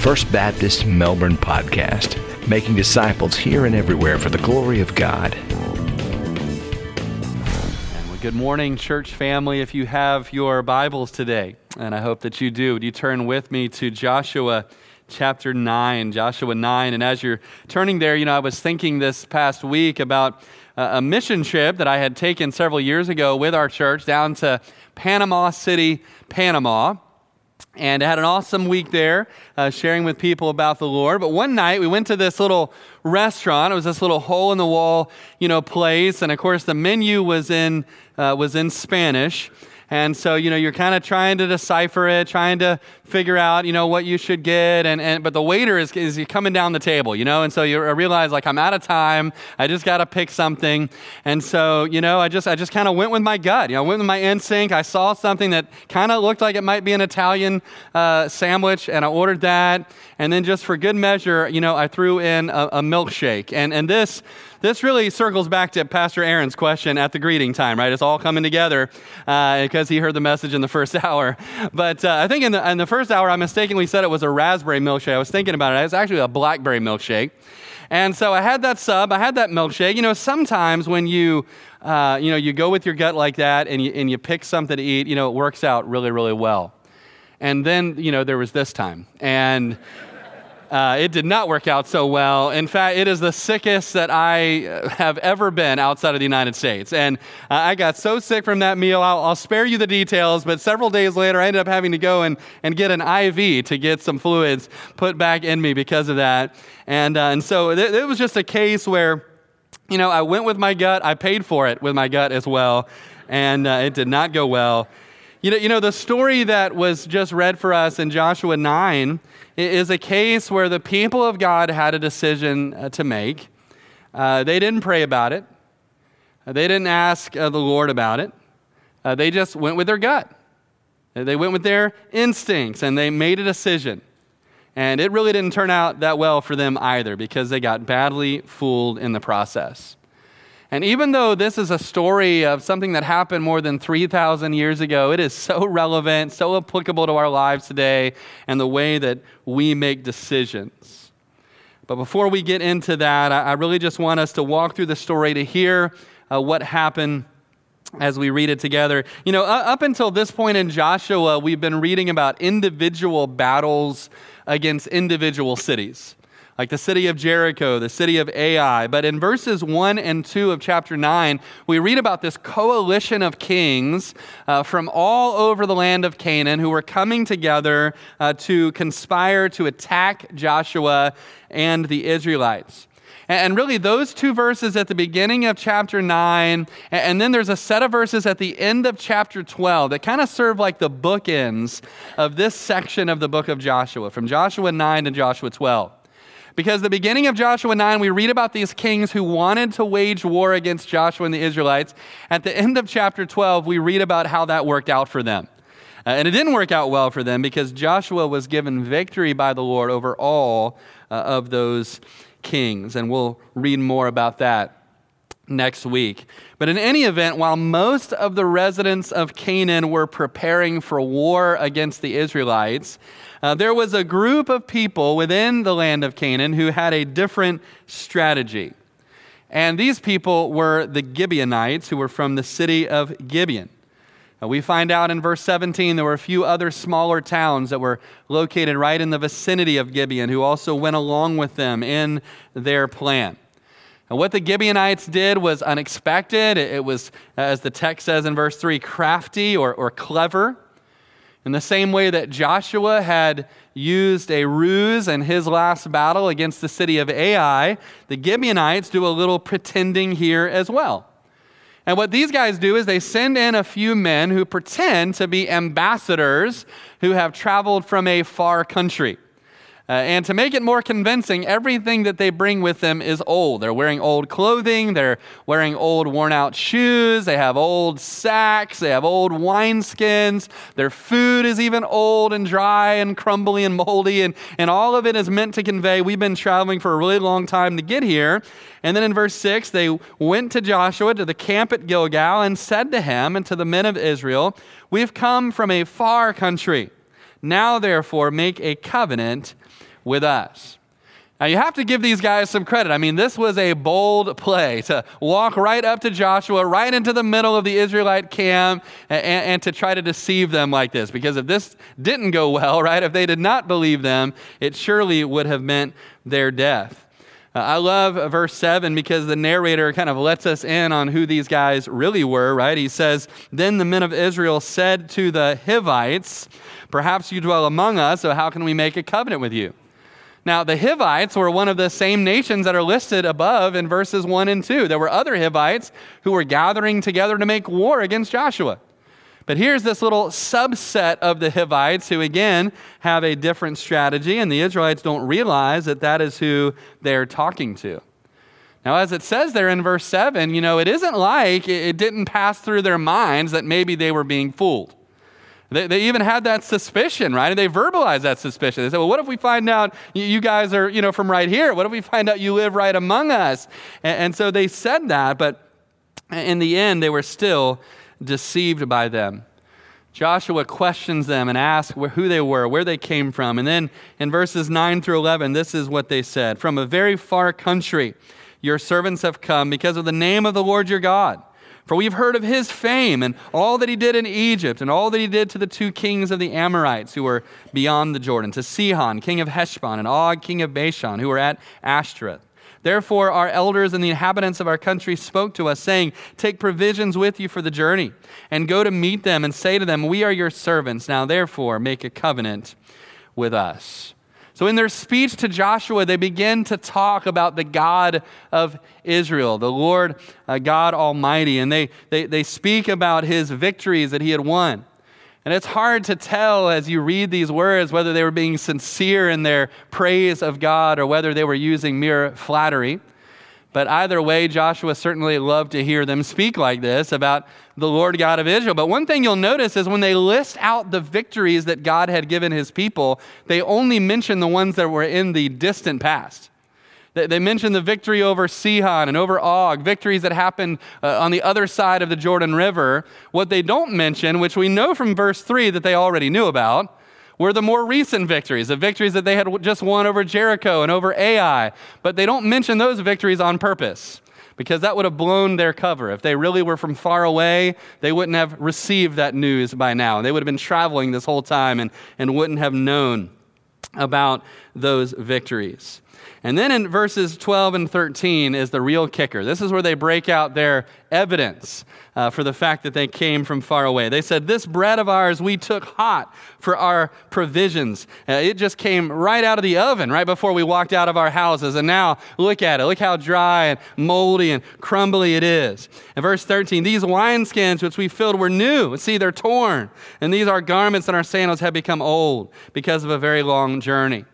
First Baptist Melbourne podcast, making disciples here and everywhere for the glory of God. Good morning, church family. If you have your Bibles today, and I hope that you do, would you turn with me to Joshua chapter 9? Joshua 9. And as you're turning there, you know, I was thinking this past week about uh, a mission trip that I had taken several years ago with our church down to Panama City, Panama and I had an awesome week there uh, sharing with people about the Lord. But one night we went to this little restaurant. It was this little hole in the wall, you know, place, and of course the menu was in uh, was in Spanish. And so, you know, you're kind of trying to decipher it, trying to figure out, you know, what you should get. And, and but the waiter is, is coming down the table, you know, and so you realize like I'm out of time. I just got to pick something. And so, you know, I just I just kind of went with my gut. You know, I went with my instinct. I saw something that kind of looked like it might be an Italian uh, sandwich, and I ordered that. And then just for good measure, you know, I threw in a, a milkshake. And and this this really circles back to Pastor Aaron's question at the greeting time, right? It's all coming together uh, because he heard the message in the first hour. But uh, I think in the, in the first hour, I mistakenly said it was a raspberry milkshake. I was thinking about it. It was actually a blackberry milkshake. And so I had that sub, I had that milkshake. You know, sometimes when you, uh, you know, you go with your gut like that and you, and you pick something to eat, you know, it works out really, really well. And then, you know, there was this time. And uh, it did not work out so well. In fact, it is the sickest that I have ever been outside of the United States. And uh, I got so sick from that meal, I'll, I'll, spare you the details, but several days later, I ended up having to go and, and get an IV to get some fluids put back in me because of that. And, uh, and so it, it was just a case where, you know, I went with my gut, I paid for it with my gut as well, and uh, it did not go well. You know, you know, the story that was just read for us in Joshua 9 is a case where the people of God had a decision uh, to make. Uh, they didn't pray about it, uh, they didn't ask uh, the Lord about it. Uh, they just went with their gut. They went with their instincts and they made a decision. And it really didn't turn out that well for them either because they got badly fooled in the process. And even though this is a story of something that happened more than 3,000 years ago, it is so relevant, so applicable to our lives today and the way that we make decisions. But before we get into that, I really just want us to walk through the story to hear uh, what happened as we read it together. You know, up until this point in Joshua, we've been reading about individual battles against individual cities like the city of Jericho, the city of Ai. But in verses 1 and 2 of chapter 9, we read about this coalition of kings uh, from all over the land of Canaan who were coming together uh, to conspire to attack Joshua and the Israelites. And really, those two verses at the beginning of chapter 9, and then there's a set of verses at the end of chapter 12 that kind of serve like the bookends of this section of the book of Joshua, from Joshua 9 to Joshua 12. Because the beginning of Joshua 9, we read about these kings who wanted to wage war against Joshua and the Israelites. At the end of chapter 12, we read about how that worked out for them. Uh, and it didn't work out well for them because Joshua was given victory by the Lord over all uh, of those kings. And we'll read more about that next week. But in any event, while most of the residents of Canaan were preparing for war against the Israelites, uh, there was a group of people within the land of Canaan who had a different strategy. And these people were the Gibeonites, who were from the city of Gibeon. Uh, we find out in verse 17 there were a few other smaller towns that were located right in the vicinity of Gibeon who also went along with them in their plan. And what the Gibeonites did was unexpected. It was, as the text says in verse 3, crafty or, or clever. In the same way that Joshua had used a ruse in his last battle against the city of Ai, the Gibeonites do a little pretending here as well. And what these guys do is they send in a few men who pretend to be ambassadors who have traveled from a far country. Uh, and to make it more convincing, everything that they bring with them is old. They're wearing old clothing, they're wearing old worn out shoes, they have old sacks, they have old wineskins, their food is even old and dry and crumbly and moldy, and, and all of it is meant to convey we've been traveling for a really long time to get here. And then in verse 6, they went to Joshua to the camp at Gilgal and said to him and to the men of Israel, We've come from a far country. Now, therefore, make a covenant with us. Now, you have to give these guys some credit. I mean, this was a bold play to walk right up to Joshua, right into the middle of the Israelite camp, and, and, to try to deceive them like this. Because if this didn't go well, right, if they did not believe them, it surely would have meant their death. Uh, I love verse 7 because the narrator kind of lets us in on who these guys really were, right? He says, Then the men of Israel said to the Hivites, Perhaps you dwell among us, so how can we make a covenant with you? Now, the Hivites were one of the same nations that are listed above in verses 1 and 2. There were other Hivites who were gathering together to make war against Joshua. But here's this little subset of the Hivites who, again, have a different strategy, and the Israelites don't realize that that is who they're talking to. Now, as it says there in verse 7, you know, it isn't like it didn't pass through their minds that maybe they were being fooled. They, they even had that suspicion, right? And they verbalized that suspicion. They said, well, what if we find out you guys are, you know, from right here? What if we find out you live right among us? And, and so they said that, but in the end, they were still deceived by them. Joshua questions them and asks who they were, where they came from. And then in verses 9 through 11, this is what they said From a very far country, your servants have come because of the name of the Lord your God. For we've heard of his fame and all that he did in Egypt and all that he did to the two kings of the Amorites who were beyond the Jordan, to Sihon, king of Heshbon, and Og, king of Bashan, who were at Ashtaroth. Therefore, our elders and the inhabitants of our country spoke to us, saying, Take provisions with you for the journey, and go to meet them, and say to them, We are your servants. Now, therefore, make a covenant with us. So, in their speech to Joshua, they begin to talk about the God of Israel, the Lord uh, God Almighty, and they, they, they speak about his victories that he had won. And it's hard to tell as you read these words whether they were being sincere in their praise of God or whether they were using mere flattery. But either way, Joshua certainly loved to hear them speak like this about the Lord God of Israel. But one thing you'll notice is when they list out the victories that God had given his people, they only mention the ones that were in the distant past. They mention the victory over Sihon and over Og, victories that happened uh, on the other side of the Jordan River. What they don't mention, which we know from verse 3 that they already knew about, were the more recent victories, the victories that they had just won over Jericho and over Ai. But they don't mention those victories on purpose because that would have blown their cover. If they really were from far away, they wouldn't have received that news by now. They would have been traveling this whole time and, and wouldn't have known about those victories. And then in verses 12 and 13 is the real kicker. This is where they break out their evidence uh, for the fact that they came from far away. They said, This bread of ours we took hot for our provisions. Uh, it just came right out of the oven right before we walked out of our houses. And now look at it. Look how dry and moldy and crumbly it is. In verse 13, these wineskins which we filled were new. See, they're torn. And these our garments and our sandals have become old because of a very long journey.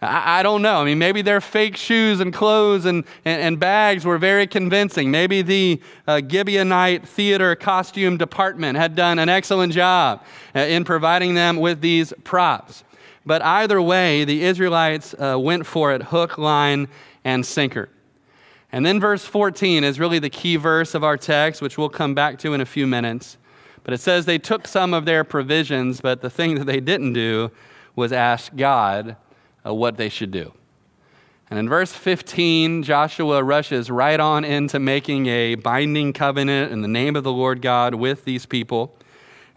I, I, don't know. I mean, maybe their fake shoes and clothes and, and, and bags were very convincing. Maybe the uh, Gibeonite theater costume department had done an excellent job uh, in providing them with these props. But either way, the Israelites uh, went for it hook, line, and sinker. And then verse 14 is really the key verse of our text, which we'll come back to in a few minutes. But it says they took some of their provisions, but the thing that they didn't do was ask God uh, what they should do. And in verse 15, Joshua rushes right on into making a binding covenant in the name of the Lord God with these people.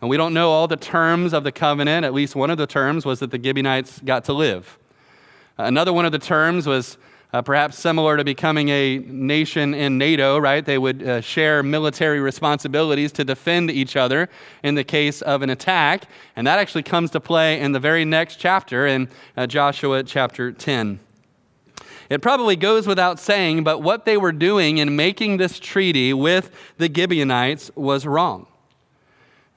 And we don't know all the terms of the covenant. At least one of the terms was that the Gibeonites got to live. Another one of the terms was uh, perhaps similar to becoming a nation in NATO, right? They would uh, share military responsibilities to defend each other in the case of an attack. And that actually comes to play in the very next chapter, in uh, Joshua chapter 10. It probably goes without saying, but what they were doing in making this treaty with the Gibeonites was wrong.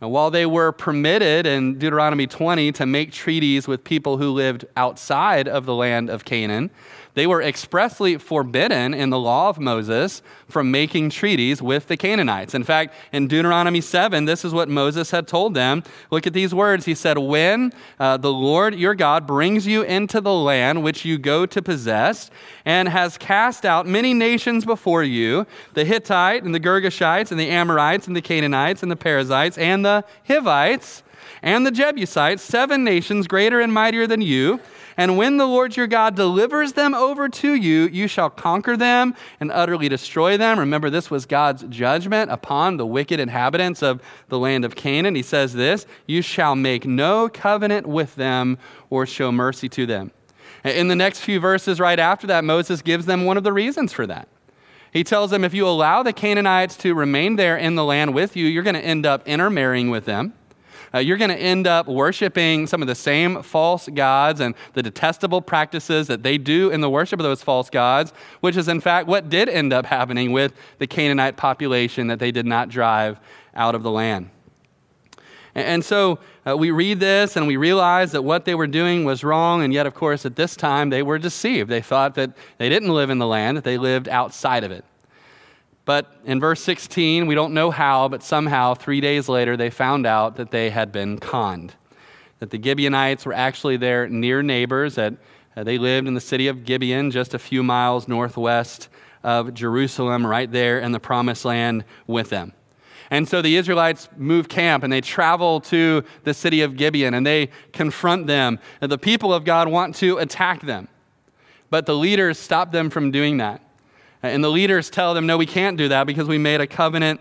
While they were permitted in Deuteronomy 20 to make treaties with people who lived outside of the land of Canaan, they were expressly forbidden in the law of Moses from making treaties with the Canaanites. In fact, in Deuteronomy 7, this is what Moses had told them. Look at these words. He said, When uh, the Lord your God brings you into the land which you go to possess, and has cast out many nations before you the Hittite, and the Girgashites, and the Amorites, and the Canaanites, and the Perizzites, and the Hivites, and the Jebusites, seven nations greater and mightier than you And when the Lord your God delivers them over to you, you shall conquer them and utterly destroy them. Remember, this was God's judgment upon the wicked inhabitants of the land of Canaan. He says this You shall make no covenant with them or show mercy to them. In the next few verses, right after that, Moses gives them one of the reasons for that. He tells them if you allow the Canaanites to remain there in the land with you, you're going to end up intermarrying with them. Uh, you're going to end up worshiping some of the same false gods and the detestable practices that they do in the worship of those false gods, which is in fact what did end up happening with the Canaanite population that they did not drive out of the land. And, so uh, we read this and we realize that what they were doing was wrong, and yet, of course, at this time they were deceived. They thought that they didn't live in the land, that they lived outside of it. But in verse 16, we don't know how, but somehow, three days later, they found out that they had been conned. That the Gibeonites were actually their near neighbors, that uh, they lived in the city of Gibeon, just a few miles northwest of Jerusalem, right there in the promised land with them. And so the Israelites move camp and they travel to the city of Gibeon and they confront them. And the people of God want to attack them, but the leaders stop them from doing that. And the leaders tell them, no, we can't do that because we made a covenant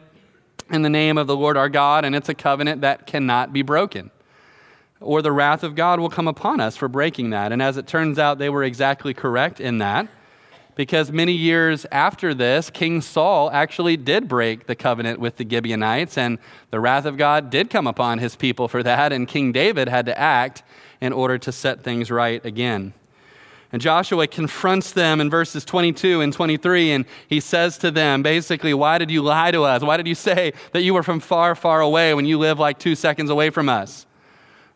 in the name of the Lord our God, and it's a covenant that cannot be broken. Or the wrath of God will come upon us for breaking that. And as it turns out, they were exactly correct in that because many years after this, King Saul actually did break the covenant with the Gibeonites, and the wrath of God did come upon his people for that, and King David had to act in order to set things right again. And Joshua confronts them in verses 22 and 23, and he says to them, basically, Why did you lie to us? Why did you say that you were from far, far away when you live like two seconds away from us?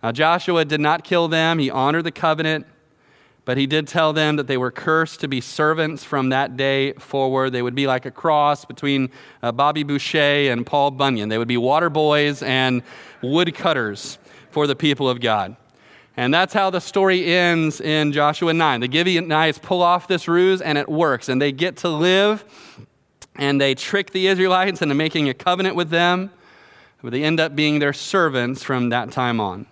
Now, Joshua did not kill them, he honored the covenant, but he did tell them that they were cursed to be servants from that day forward. They would be like a cross between uh, Bobby Boucher and Paul Bunyan. They would be water boys and woodcutters for the people of God. And that's how the story ends in Joshua 9. The Gibeonites pull off this ruse and it works. And they get to live and they trick the Israelites into making a covenant with them. But they end up being their servants from that time on.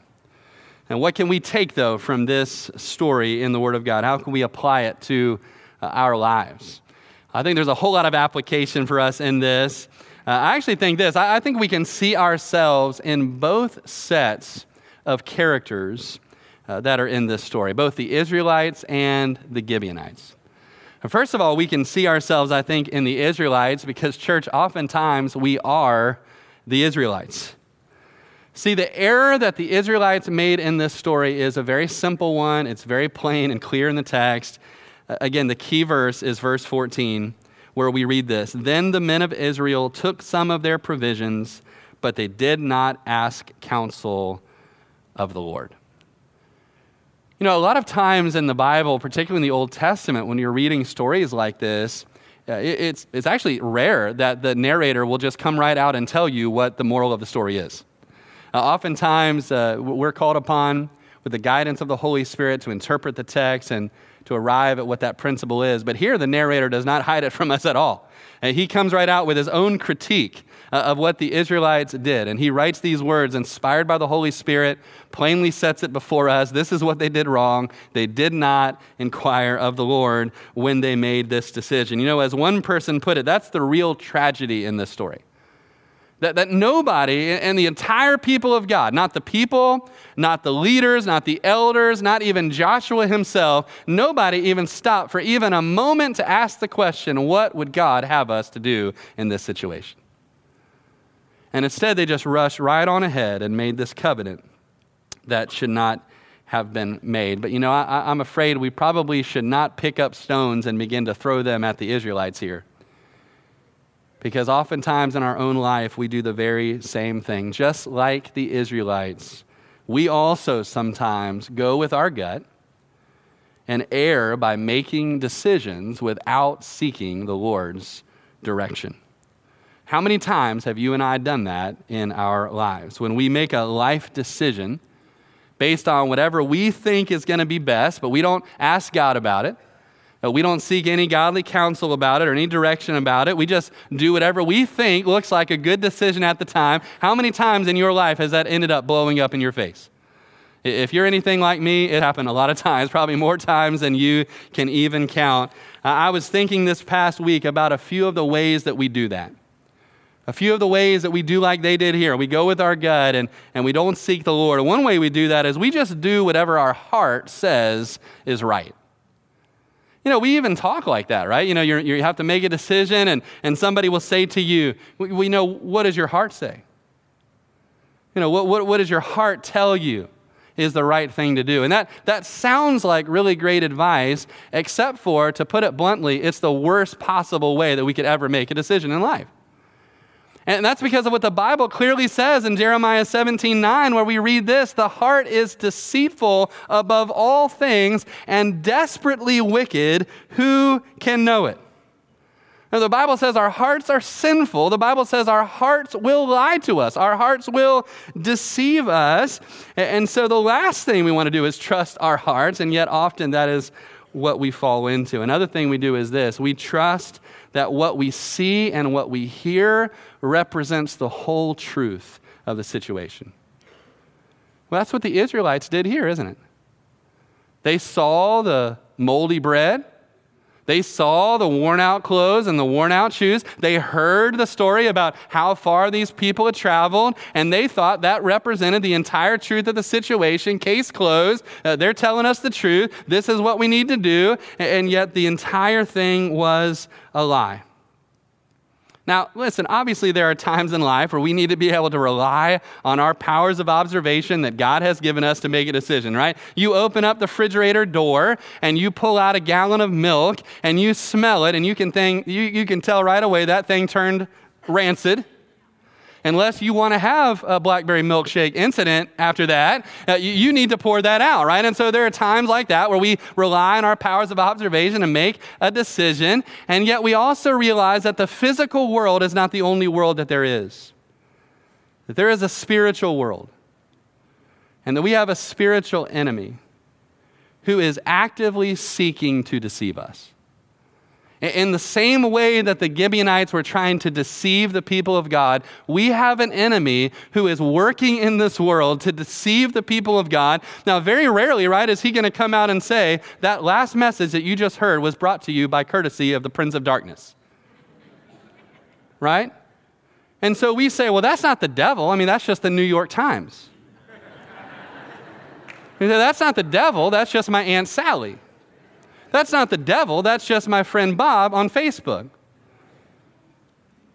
And what can we take, though, from this story in the Word of God? How can we apply it to uh, our lives? I think there's a whole lot of application for us in this. Uh, I actually think this I, I think we can see ourselves in both sets of characters uh, that are in this story, both the Israelites and the Gibeonites. First of all, we can see ourselves, I think, in the Israelites because, church, oftentimes we are the Israelites. See, the error that the Israelites made in this story is a very simple one. It's very plain and clear in the text. Uh, again, the key verse is verse 14, where we read this Then the men of Israel took some of their provisions, but they did not ask counsel of the Lord. You know, a lot of times in the Bible, particularly in the Old Testament, when you're reading stories like this, uh, it's, it's actually rare that the narrator will just come right out and tell you what the moral of the story is. Uh, oftentimes, uh, we're called upon with the guidance of the Holy Spirit to interpret the text and to arrive at what that principle is. But here, the narrator does not hide it from us at all. And he comes right out with his own critique uh, Uh, of what the Israelites did. And he writes these words, inspired by the Holy Spirit, plainly sets it before us. This is what they did wrong. They did not inquire of the Lord when they made this decision. You know, as one person put it, that's the real tragedy in this story. That, that nobody and the entire people of God, not the people, not the leaders, not the elders, not even Joshua himself, nobody even stopped for even a moment to ask the question, what would God have us to do in this situation? And instead, they just rushed right on ahead and made this covenant that should not have been made. But you know, I, am afraid we probably should not pick up stones and begin to throw them at the Israelites here. Because oftentimes in our own life, we do the very same thing. Just like the Israelites, we also sometimes go with our gut and err by making decisions without seeking the Lord's direction. How many times have you and I done that in our lives? When we make a life decision based on whatever we think is going to be best, but we don't ask God about it we don't seek any godly counsel about it or any direction about it. We just do whatever we think looks like a good decision at the time. How many times in your life has that ended up blowing up in your face? If you're anything like me, it happened a lot of times, probably more times than you can even count. I was thinking this past week about a few of the ways that we do that. A few of the ways that we do like they did here. We go with our gut and, and we don't seek the Lord. One way we do that is we just do whatever our heart says is right. You know, we even talk like that, right? You know, you have to make a decision, and, and somebody will say to you, we, we know, what does your heart say? You know, what, what, what does your heart tell you? is the right thing to do. And that, that sounds like really great advice, except for, to put it bluntly, it's the worst possible way that we could ever make a decision in life. And that's because of what the Bible clearly says in Jeremiah 17 9, where we read this the heart is deceitful above all things and desperately wicked. Who can know it? Now, the Bible says our hearts are sinful. The Bible says our hearts will lie to us, our hearts will deceive us. And so, the last thing we want to do is trust our hearts, and yet often that is what we fall into. Another thing we do is this we trust that what we see and what we hear represents the whole truth of the situation. Well, that's what the Israelites did here, isn't it? They saw the moldy bread. They saw the worn out clothes and the worn out shoes. They heard the story about how far these people had traveled, and they thought that represented the entire truth of the situation. Case closed. Uh, they're telling us the truth. This is what we need to do. And yet the entire thing was a lie. Now, listen, obviously, there are times in life where we need to be able to rely on our powers of observation that God has given us to make a decision, right? You open up the refrigerator door and you pull out a gallon of milk and you smell it, and you can, think, you, you can tell right away that thing turned rancid unless you want to have a blackberry milkshake incident after that, uh, you, you, need to pour that out, right? And so there are times like that where we rely on our powers of observation to make a decision, and yet we also realize that the physical world is not the only world that there is, that there is a spiritual world, and that we have a spiritual enemy who is actively seeking to deceive us. In the same way that the Gibeonites were trying to deceive the people of God, we have an enemy who is working in this world to deceive the people of God. Now, very rarely, right, is he going to come out and say, That last message that you just heard was brought to you by courtesy of the Prince of Darkness. right? And so we say, Well, that's not the devil. I mean, that's just the New York Times. that's not the devil, that's just my Aunt Sally. That's not the devil, that's just my friend Bob on Facebook.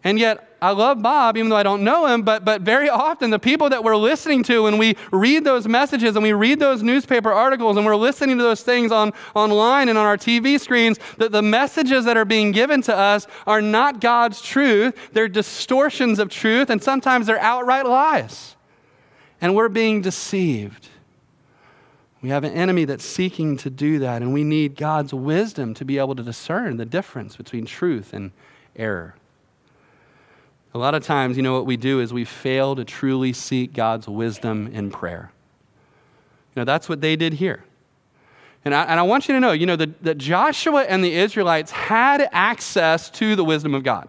And yet, I love Bob, even though I don't know him, but, but very often the people that we're listening to when we read those messages and we read those newspaper articles and we're listening to those things on, online and on our TV screens, that the messages that are being given to us are not God's truth. They're distortions of truth, and sometimes they're outright lies. And we're being deceived. We have an enemy that's seeking to do that, and we need God's wisdom to be able to discern the difference between truth and error. A lot of times, you know, what we do is we fail to truly seek God's wisdom in prayer. You know, that's what they did here. And I, and I want you to know, you know, that, that Joshua and the Israelites had access to the wisdom of God.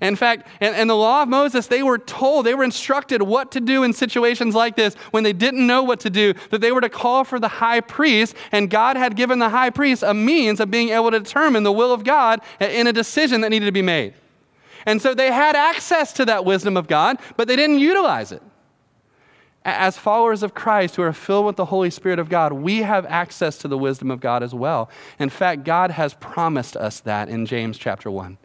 In fact, in, in, the law of Moses, they were told, they were instructed what to do in situations like this when they didn't know what to do, that they were to call for the high priest, and God had given the high priest a means of being able to determine the will of God in a decision that needed to be made. And so they had access to that wisdom of God, but they didn't utilize it. As followers of Christ who are filled with the Holy Spirit of God, we have access to the wisdom of God as well. In fact, God has promised us that in James chapter 1.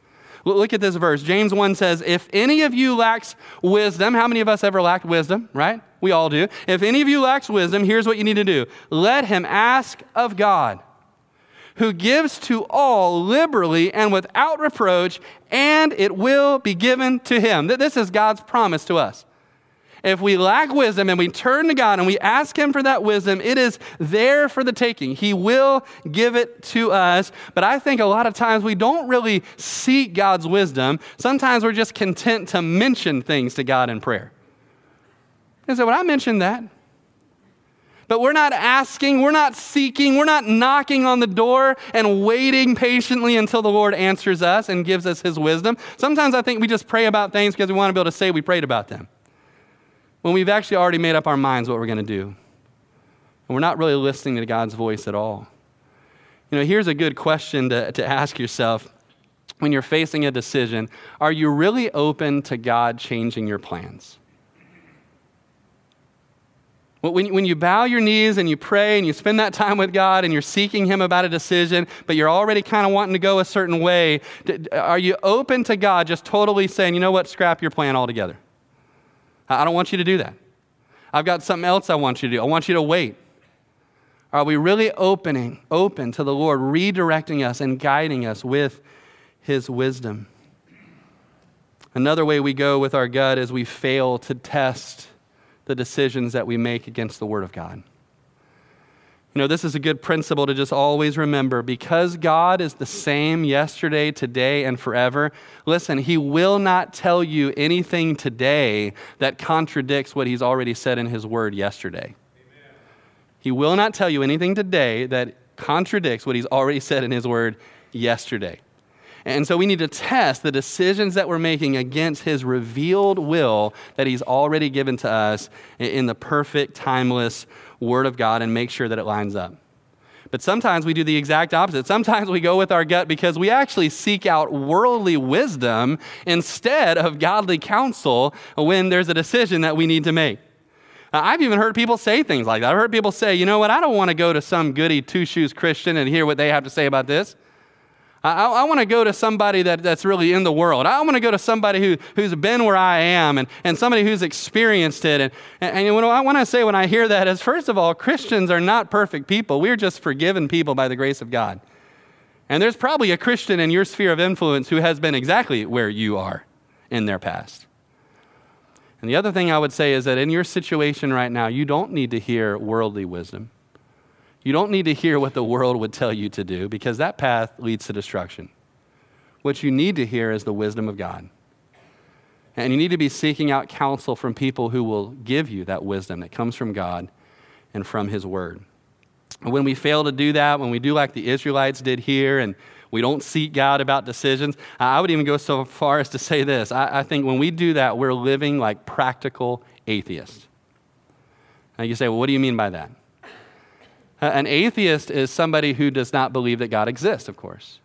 Look at this verse. James 1 says, If any of you lacks wisdom, how many of us ever lacked wisdom, right? We all do. If any of you lacks wisdom, here's what you need to do let him ask of God, who gives to all liberally and without reproach, and it will be given to him. This is God's promise to us. If we lack wisdom and we turn to God and we ask Him for that wisdom, it is there for the taking. He will give it to us. But I think a lot of times we don't really seek God's wisdom. Sometimes we're just content to mention things to God in prayer. And so when I mentioned that, but we're not asking, we're not seeking, we're not knocking on the door and waiting patiently until the Lord answers us and gives us His wisdom. Sometimes I think we just pray about things because we want to be able to say we prayed about them when we've actually already made up our minds what we're going to do. And we're not really listening to God's voice at all. You know, here's a good question to, to ask yourself when you're facing a decision Are you really open to God changing your plans? When, when you bow your knees and you pray and you spend that time with God and you're seeking Him about a decision, but you're already kind of wanting to go a certain way, are you open to God just totally saying, you know what, scrap your plan altogether? I don't want you to do that. I've got something else I want you to do. I want you to wait. Are we really opening, open to the Lord, redirecting us and guiding us with His wisdom? Another way we go with our gut is we fail to test the decisions that we make against the Word of God. You know, this is a good principle to just always remember. Because God is the same yesterday, today, and forever, listen, He will not tell you anything today that contradicts what He's already said in His Word yesterday. Amen. He will not tell you anything today that contradicts what He's already said in His Word yesterday. And so we need to test the decisions that we're making against his revealed will that he's already given to us in the perfect, timeless Word of God and make sure that it lines up. But sometimes we do the exact opposite. Sometimes we go with our gut because we actually seek out worldly wisdom instead of godly counsel when there's a decision that we need to make. I've even heard people say things like that. I've heard people say, you know what, I don't want to go to some goody two shoes Christian and hear what they have to say about this. I, I want to go to somebody that, that's really in the world. I want to go to somebody who, who's been where I am and, and somebody who's experienced it. And, and, and what I want to say when I hear that is, first of all, Christians are not perfect people. We're just forgiven people by the grace of God. And there's probably a Christian in your sphere of influence who has been exactly where you are in their past. And the other thing I would say is that in your situation right now, you don't need to hear worldly wisdom. You don't need to hear what the world would tell you to do because that path leads to destruction. What you need to hear is the wisdom of God. And you need to be seeking out counsel from people who will give you that wisdom that comes from God and from His Word. And when we fail to do that, when we do like the Israelites did here, and we don't seek God about decisions, I would even go so far as to say this. I, I think when we do that, we're living like practical atheists. Now you say, well, what do you mean by that? An atheist is somebody who does not believe that God exists, of course.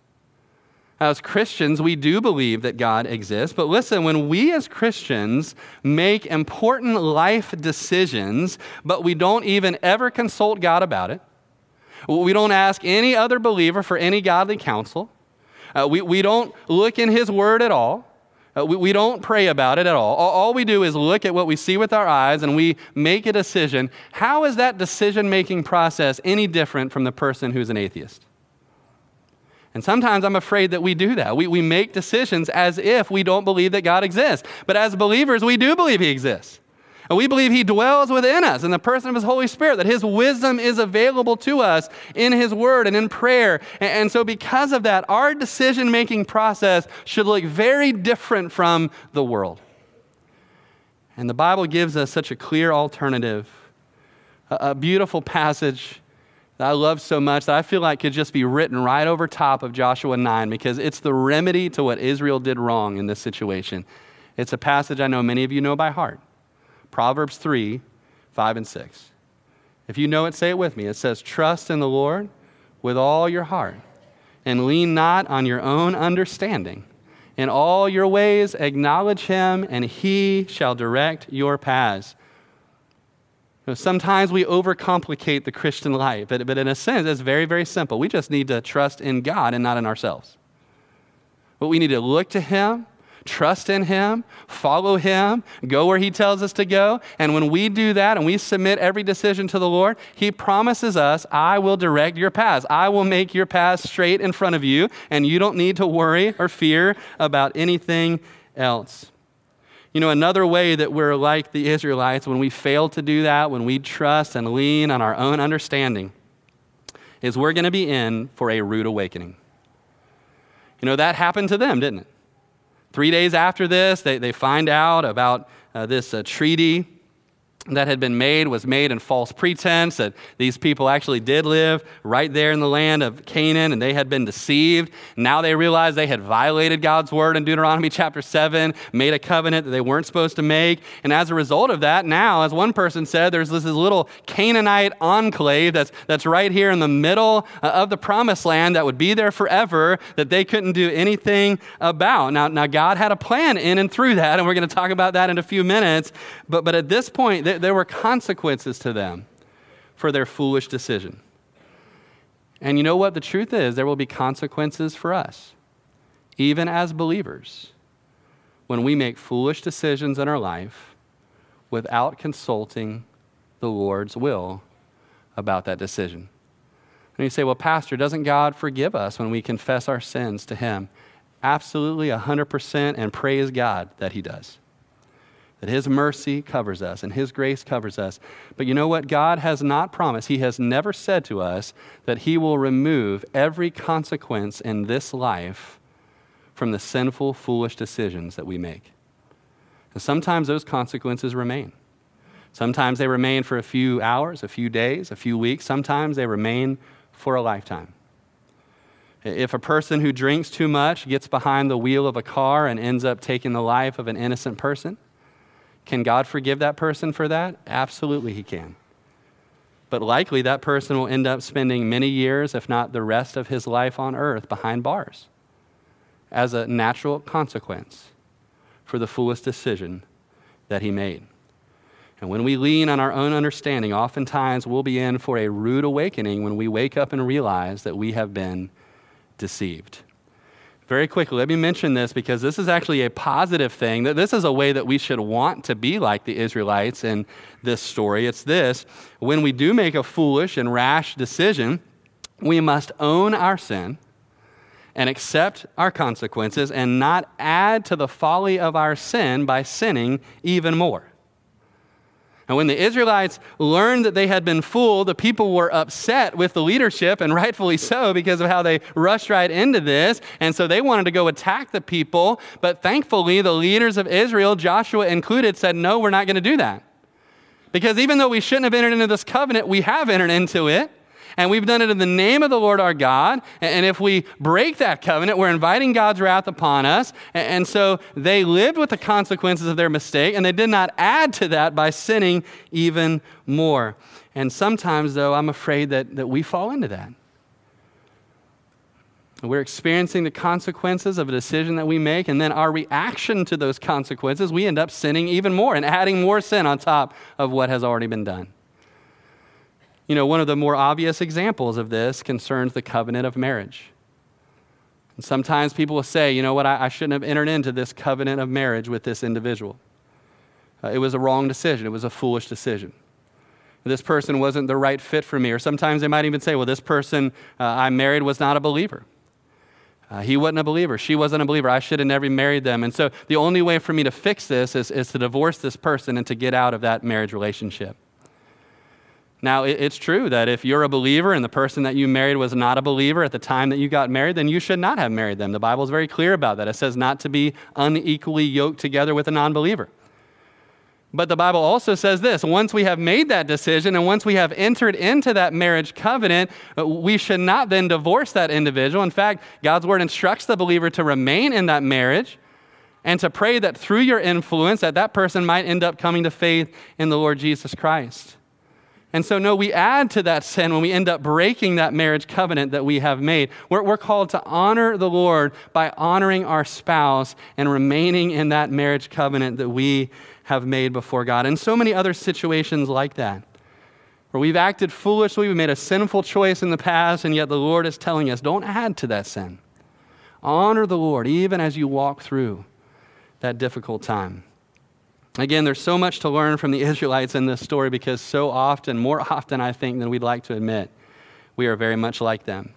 As Christians, we do believe that God exists, but listen, when we as Christians make important life decisions, but we don't even ever consult God about it, we don't ask any other believer for any godly counsel, uh, we, we don't look in His Word at all, uh, we, we don't pray about it at all. all. All we do is look at what we see with our eyes and we make a decision. How is that decision making process any different from the person who's an atheist? And sometimes I'm afraid that we do that. We, we make decisions as if we don't believe that God exists. But as believers, we do believe He exists. And we believe He dwells within us in the person of His Holy Spirit, that His wisdom is available to us in His Word and in prayer. And, so, because of that, our decision making process should look very different from the world. And the Bible gives us such a clear alternative, a, a beautiful passage that I love so much that I feel like could just be written right over top of Joshua 9 because it's the remedy to what Israel did wrong in this situation. It's a passage I know many of you know by heart. Proverbs 3 5 and 6. If you know it, say it with me. It says, Trust in the Lord with all your heart, and lean not on your own understanding. In all your ways, acknowledge him, and he shall direct your paths. Sometimes we overcomplicate the Christian life, but, but in a sense, it's very, very simple. We just need to trust in God and not in ourselves. But we need to look to him trust in Him, follow Him, go where He tells us to go. And when we do that and we submit every decision to the Lord, He promises us, I will direct your paths. I will make your paths straight in front of you, and you don't need to worry or fear about anything else. You know, another way that we're like the Israelites when we fail to do that, when we trust and lean on our own understanding, is we're going to be in for a rude awakening. You know, that happened to them, didn't it? Three days after this, they, they find out about uh, this uh, treaty that had been made was made in false pretense that these people actually did live right there in the land of Canaan and they had been deceived. Now they realized they had violated God's word in Deuteronomy chapter 7, made a covenant that they weren't supposed to make. And as a result of that, now, as one person said, there's this little Canaanite enclave that's, that's right here in the middle uh, of the promised land that would be there forever that they couldn't do anything about. Now, now God had a plan in and through that, and we're going to talk about that in a few minutes. But, but at this point, there, were consequences to them for their foolish decision. And you know what? The truth is, there will be consequences for us, even as believers, when we make foolish decisions in our life without consulting the Lord's will about that decision. And you say, well, Pastor, doesn't God forgive us when we confess our sins to Him? Absolutely, 100%, and praise God that He does that His mercy covers us and His grace covers us. But you know what? God has not promised, He has never said to us that He will remove every consequence in this life from the sinful, foolish decisions that we make. And sometimes those consequences remain. Sometimes they remain for a few hours, a few days, a few weeks. Sometimes they remain for a lifetime. If a person who drinks too much gets behind the wheel of a car and ends up taking the life of an innocent person, can God forgive that person for that? Absolutely, He can. But likely that person will end up spending many years, if not the rest of his life on earth, behind bars as a natural consequence for the foolish decision that he made. And when we lean on our own understanding, oftentimes we'll be in for a rude awakening when we wake up and realize that we have been deceived very quickly, let me mention this because this is actually a positive thing. That this is a way that we should want to be like the Israelites in this story. It's this when we do make a foolish and rash decision, we must own our sin and accept our consequences and not add to the folly of our sin by sinning even more. And when the Israelites learned that they had been fooled, the people were upset with the leadership, and rightfully so, because of how they rushed right into this. And so they wanted to go attack the people. But thankfully, the leaders of Israel, Joshua included, said, No, we're not going to do that. Because even though we shouldn't have entered into this covenant, we have entered into it and we've done it in the name of the Lord our God. And if we break that covenant, we're inviting God's wrath upon us. And so they lived with the consequences of their mistake, and they did not add to that by sinning even more. And sometimes, though, I'm afraid that, that we fall into that. We're experiencing the consequences of a decision that we make, and then our reaction to those consequences, we end up sinning even more and adding more sin on top of what has already been done. You know, one of the more obvious examples of this concerns the covenant of marriage. And sometimes people will say, you know what, I, I, shouldn't have entered into this covenant of marriage with this individual. Uh, it was a wrong decision, it was a foolish decision. This person wasn't the right fit for me. Or sometimes they might even say, well, this person uh, I married was not a believer. Uh, he wasn't a believer. She wasn't a believer. I should have never married them. And so the only way for me to fix this is, is to divorce this person and to get out of that marriage relationship. Now, it's true that if you're a believer and the person that you married was not a believer at the time that you got married, then you should not have married them. The Bible is very clear about that. It says not to be unequally yoked together with a non believer. But the Bible also says this once we have made that decision and once we have entered into that marriage covenant, uh, we should not then divorce that individual. In fact, God's word instructs the believer to remain in that marriage and to pray that through your influence that that person might end up coming to faith in the Lord Jesus Christ. And so, no, we add to that sin when we end up breaking that marriage covenant that we have made. We're, we're, called to honor the Lord by honoring our spouse and remaining in that marriage covenant that we have made before God. And so many other situations like that, where we've acted foolishly, we've made a sinful choice in the past, and yet the Lord is telling us don't add to that sin. Honor the Lord even as you walk through that difficult time. Again, there's so much to learn from the Israelites in this story because so often, more often, I think, than we'd like to admit, we are very much like them.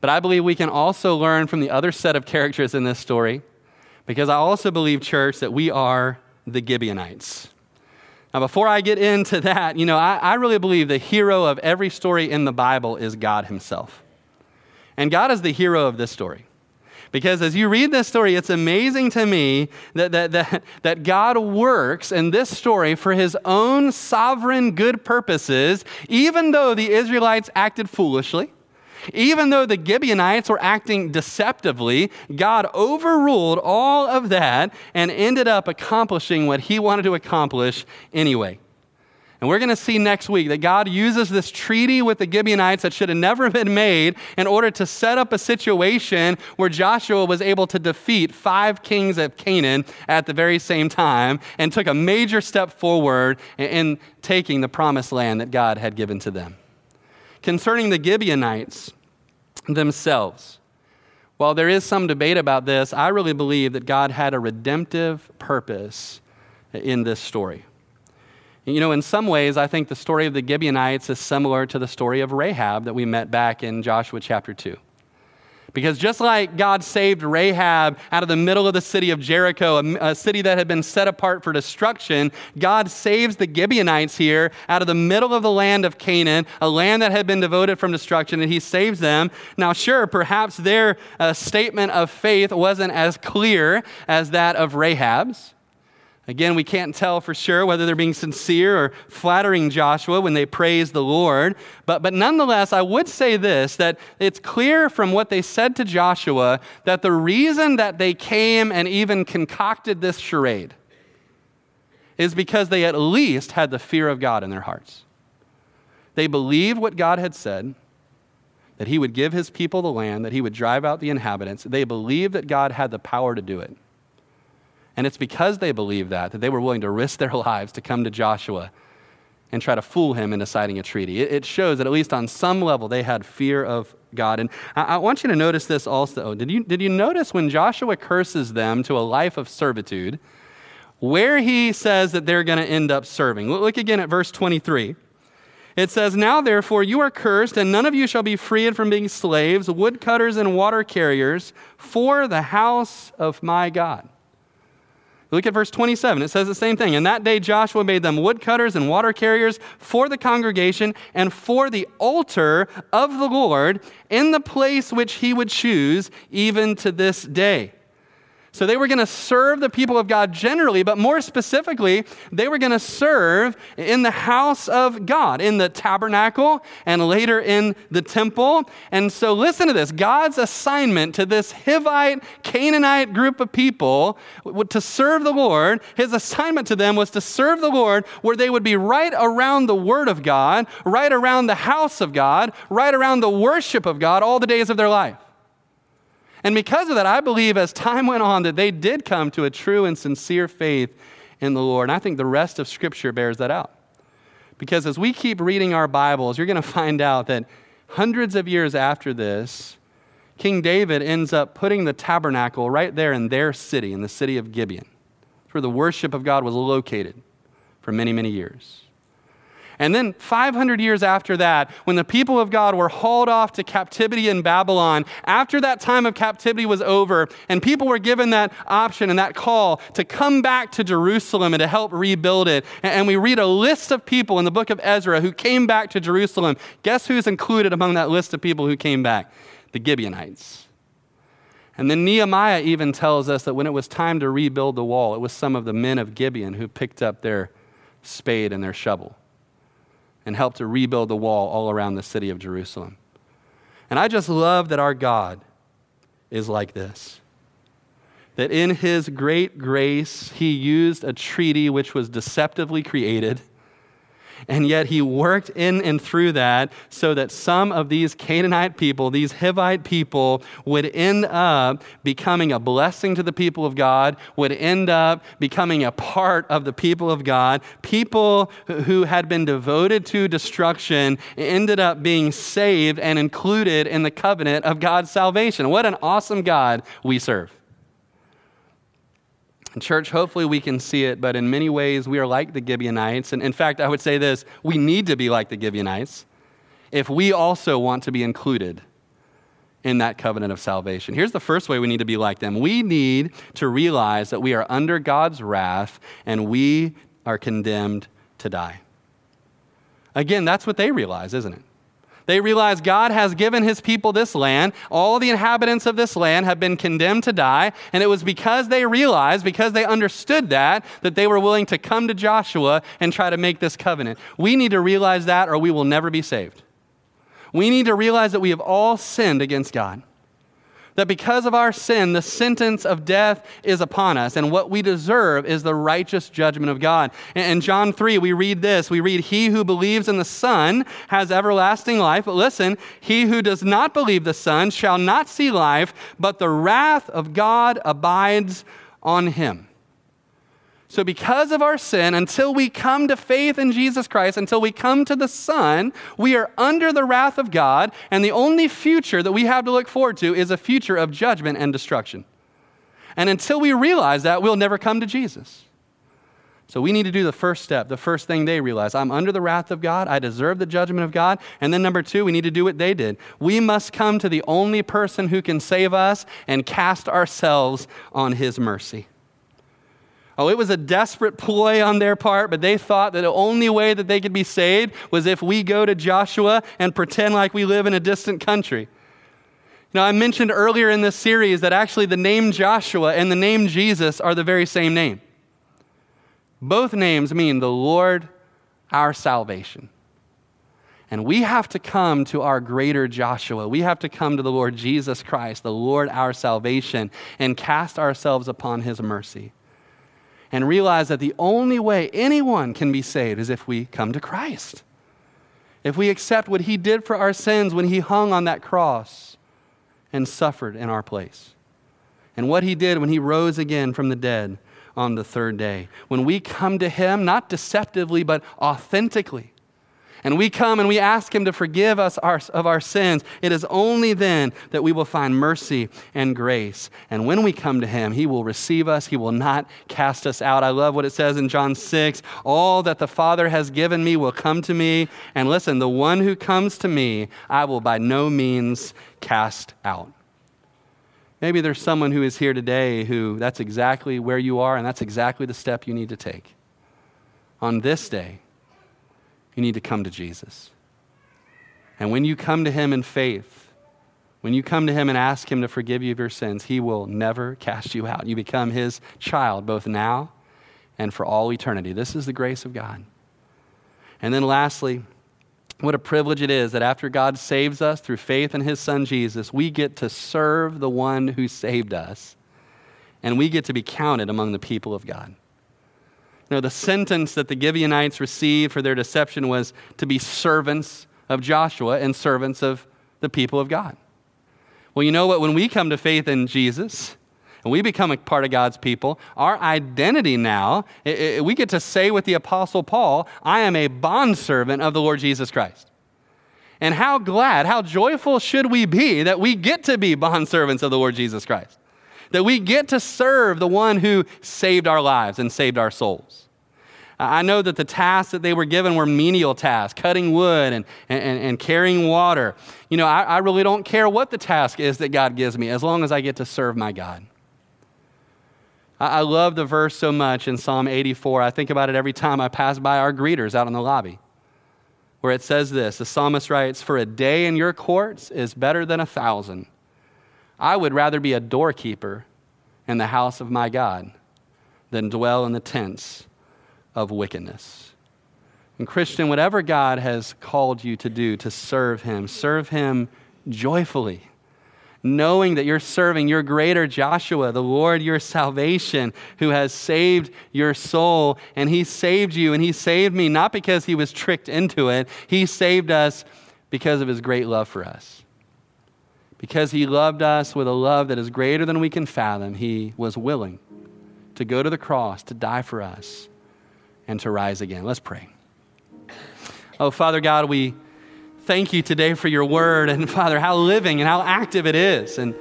But I believe we can also learn from the other set of characters in this story because I also believe, church, that we are the Gibeonites. Now, before I get into that, you know, I, I really believe the hero of every story in the Bible is God Himself. And God is the hero of this story. Because as you read this story, it's amazing to me that, that, that, that God works in this story for his own sovereign good purposes, even though the Israelites acted foolishly. Even though the Gibeonites were acting deceptively, God overruled all of that and ended up accomplishing what he wanted to accomplish anyway. And we're going to see next week that God uses this treaty with the Gibeonites that should have never been made in order to set up a situation where Joshua was able to defeat five kings of Canaan at the very same time and took a major step forward in taking the promised land that God had given to them. Concerning the Gibeonites themselves, while there is some debate about this, I really believe that God had a redemptive purpose in this story. You know, in some ways, I think the story of the Gibeonites is similar to the story of Rahab that we met back in Joshua chapter 2. Because just like God saved Rahab out of the middle of the city of Jericho, a, a, city that had been set apart for destruction, God saves the Gibeonites here out of the middle of the land of Canaan, a land that had been devoted from destruction, and He saves them. Now, sure, perhaps their uh, statement of faith wasn't as clear as that of Rahab's. Again, we can't tell for sure whether they're being sincere or flattering Joshua when they praise the Lord. But, but nonetheless, I would say this that it's clear from what they said to Joshua that the reason that they came and even concocted this charade is because they at least had the fear of God in their hearts. They believed what God had said, that He would give His people the land, that He would drive out the inhabitants. They believed that God had the power to do it. And it's because they believed that that they were willing to risk their lives to come to Joshua and try to fool him into signing a treaty. It, it shows that at least on some level they had fear of God. And I, I want you to notice this also. Did you, did you notice when Joshua curses them to a life of servitude, where he says that they're going to end up serving? Look again at verse 23. It says, Now therefore you are cursed, and none of you shall be freed from being slaves, woodcutters, and water carriers for the house of my God. Look at verse 27. It says the same thing. And that day Joshua made them woodcutters and water carriers for the congregation and for the altar of the Lord in the place which he would choose, even to this day. So they were going to serve the people of God generally, but more specifically, they were going to serve in the house of God, in the tabernacle, and later in the temple. And so listen to this God's assignment to this Hivite, Canaanite group of people to serve the Lord, his assignment to them was to serve the Lord where they would be right around the Word of God, right around the house of God, right around the worship of God all the days of their life. And because of that, I believe as time went on that they did come to a true and sincere faith in the Lord. And I think the rest of Scripture bears that out. Because as we keep reading our Bibles, you're going to find out that hundreds of years after this, King David ends up putting the tabernacle right there in their city, in the city of Gibeon, where the worship of God was located for many, many years. And then 500 years after that, when the people of God were hauled off to captivity in Babylon, after that time of captivity was over, and people were given that option and that call to come back to Jerusalem and to help rebuild it. And we read a list of people in the book of Ezra who came back to Jerusalem. Guess who's included among that list of people who came back? The Gibeonites. And then Nehemiah even tells us that when it was time to rebuild the wall, it was some of the men of Gibeon who picked up their spade and their shovel and helped to rebuild the wall all around the city of Jerusalem. And I just love that our God is like this. That in his great grace, he used a treaty which was deceptively created and yet he worked in and through that so that some of these Canaanite people, these Hivite people, would end up becoming a blessing to the people of God, would end up becoming a part of the people of God. People who had been devoted to destruction ended up being saved and included in the covenant of God's salvation. What an awesome God we serve. Church, hopefully we can see it, but in many ways we are like the Gibeonites. And in fact, I would say this we need to be like the Gibeonites if we also want to be included in that covenant of salvation. Here's the first way we need to be like them we need to realize that we are under God's wrath and we are condemned to die. Again, that's what they realize, isn't it? They realize God has given his people this land. All the inhabitants of this land have been condemned to die. And it was because they realized, because they understood that, that they were willing to come to Joshua and try to make this covenant. We need to realize that or we will never be saved. We need to realize that we have all sinned against God that because of our sin, the sentence of death is upon us, and what we deserve is the righteous judgment of God. In John 3, we read this we read, He who believes in the Son has everlasting life. But listen, he who does not believe the Son shall not see life, but the wrath of God abides on him. So, because of our sin, until we come to faith in Jesus Christ, until we come to the Son, we are under the wrath of God, and the only future that we have to look forward to is a future of judgment and destruction. And until we realize that, we'll never come to Jesus. So, we need to do the first step, the first thing they realize. I'm under the wrath of God. I deserve the judgment of God. And then, number two, we need to do what they did. We must come to the only person who can save us and cast ourselves on his mercy. Oh, it was a desperate ploy on their part, but they thought that the only way that they could be saved was if we go to Joshua and pretend like we live in a distant country. Now, I mentioned earlier in this series that actually the name Joshua and the name Jesus are the very same name. Both names mean the Lord, our salvation. And we have to come to our greater Joshua. We have to come to the Lord Jesus Christ, the Lord, our salvation, and cast ourselves upon his mercy and realize that the only way anyone can be saved is if we come to Christ. If we accept what he did for our sins when he hung on that cross and suffered in our place, and what he did when he rose again from the dead on the third day. When we come to him, not deceptively, but authentically, and we come and we ask Him to forgive us our, of our sins, it is only then that we will find mercy and grace. And when we come to Him, He will receive us, He will not cast us out. I love what it says in John 6 All that the Father has given me will come to me. And listen, the one who comes to me, I will by no means cast out. Maybe there's someone who is here today who that's exactly where you are, and that's exactly the step you need to take. On this day, you need to come to Jesus. And when you come to Him in faith, when you come to Him and ask Him to forgive you of your sins, He will never cast you out. You become His child both now and for all eternity. This is the grace of God. And then, lastly, what a privilege it is that after God saves us through faith in His Son Jesus, we get to serve the one who saved us, and we get to be counted among the people of God know, the sentence that the Gibeonites received for their deception was to be servants of Joshua and servants of the people of God. Well, you know what? When we come to faith in Jesus, and we become a part of God's people, our identity now, it, it, we get to say with the Apostle Paul, I am a bondservant of the Lord Jesus Christ. And how glad, how joyful should we be that we get to be bondservants of the Lord Jesus Christ? That we get to serve the one who saved our lives and saved our souls. I know that the tasks that they were given were menial tasks, cutting wood and, and, and carrying water. You know, I, I really don't care what the task is that God gives me as long as I get to serve my God. I, I love the verse so much in Psalm 84. I think about it every time I pass by our greeters out in the lobby, where it says this The psalmist writes, For a day in your courts is better than a thousand. I would rather be a doorkeeper in the house of my God than dwell in the tents of wickedness. And, Christian, whatever God has called you to do to serve Him, serve Him joyfully, knowing that you're serving your greater Joshua, the Lord your salvation, who has saved your soul. And He saved you, and He saved me not because He was tricked into it, He saved us because of His great love for us. Because He loved us with a love that is greater than we can fathom, He was willing to go to the cross to die for us and to rise again. Let's pray. Oh, Father God, we thank you today for your word, and Father, how living and how active it is. And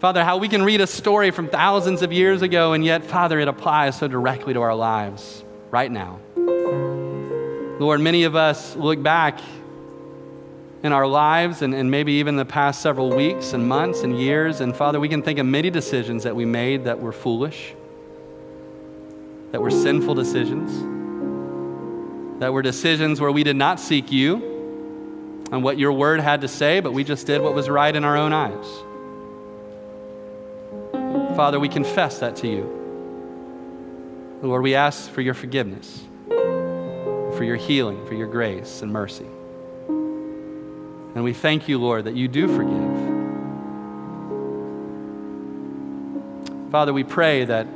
Father, how we can read a story from thousands of years ago, and yet, Father, it applies so directly to our lives right now. Lord, many of us look back in our lives and, and maybe even the past several weeks and months and years, and Father, we can think of many decisions that we made that were foolish that were sinful decisions, that were decisions where we did not seek you. and what your word had to say, but we just did what was right in our own eyes. Father, we confess that to you. Lord, we ask for your forgiveness, for your healing, for your grace and mercy. And we thank you, Lord, that you do forgive. Father, we pray that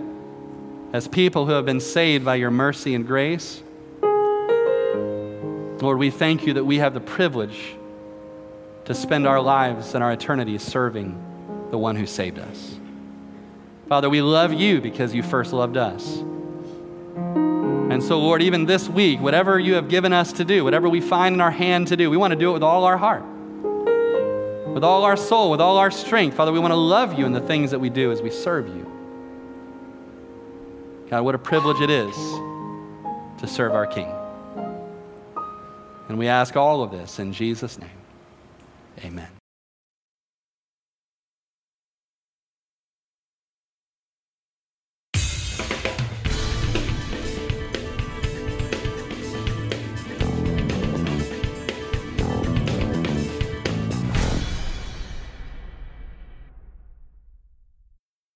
as people who have been saved by your mercy and grace, Lord, we thank you that we have the privilege to spend our lives and our eternity serving the one who saved us. Father, we love you because you first loved us. And so, Lord, even this week, whatever you have given us to do, whatever we find in our hand to do, we want to do it with all our heart, with all our soul, with all our strength. Father, we want to love you in the things that we do as we serve you. God, what a privilege it is to serve our King. And we ask all of this in Jesus' name. Amen.